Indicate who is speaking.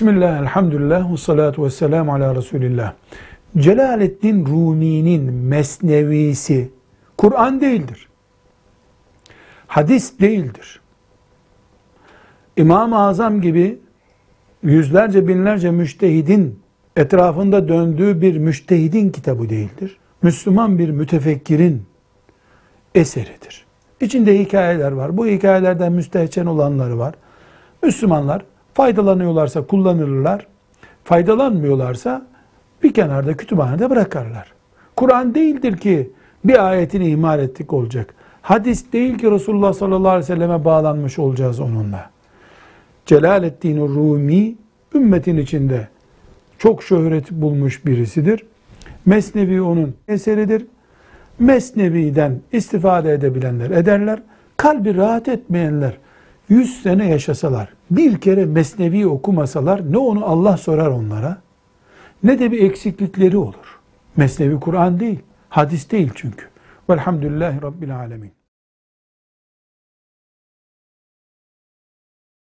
Speaker 1: Bismillah, elhamdülillah, ve salatu ve selamu ala Resulillah. Celaleddin Rumi'nin mesnevisi Kur'an değildir. Hadis değildir. İmam-ı Azam gibi yüzlerce binlerce müştehidin etrafında döndüğü bir müştehidin kitabı değildir. Müslüman bir mütefekkirin eseridir. İçinde hikayeler var. Bu hikayelerden müstehcen olanları var. Müslümanlar faydalanıyorlarsa kullanırlar. Faydalanmıyorlarsa bir kenarda kütüphanede bırakarlar. Kur'an değildir ki bir ayetini ihmal ettik olacak. Hadis değil ki Resulullah sallallahu aleyhi ve selleme bağlanmış olacağız onunla. Celaleddin Rumi ümmetin içinde çok şöhret bulmuş birisidir. Mesnevi onun eseridir. Mesnevi'den istifade edebilenler ederler. Kalbi rahat etmeyenler 100 sene yaşasalar, bir kere Mesnevi okumasalar ne onu Allah sorar onlara ne de bir eksiklikleri olur. Mesnevi Kur'an değil, hadis değil çünkü. Velhamdülillahi Rabbil Alemin.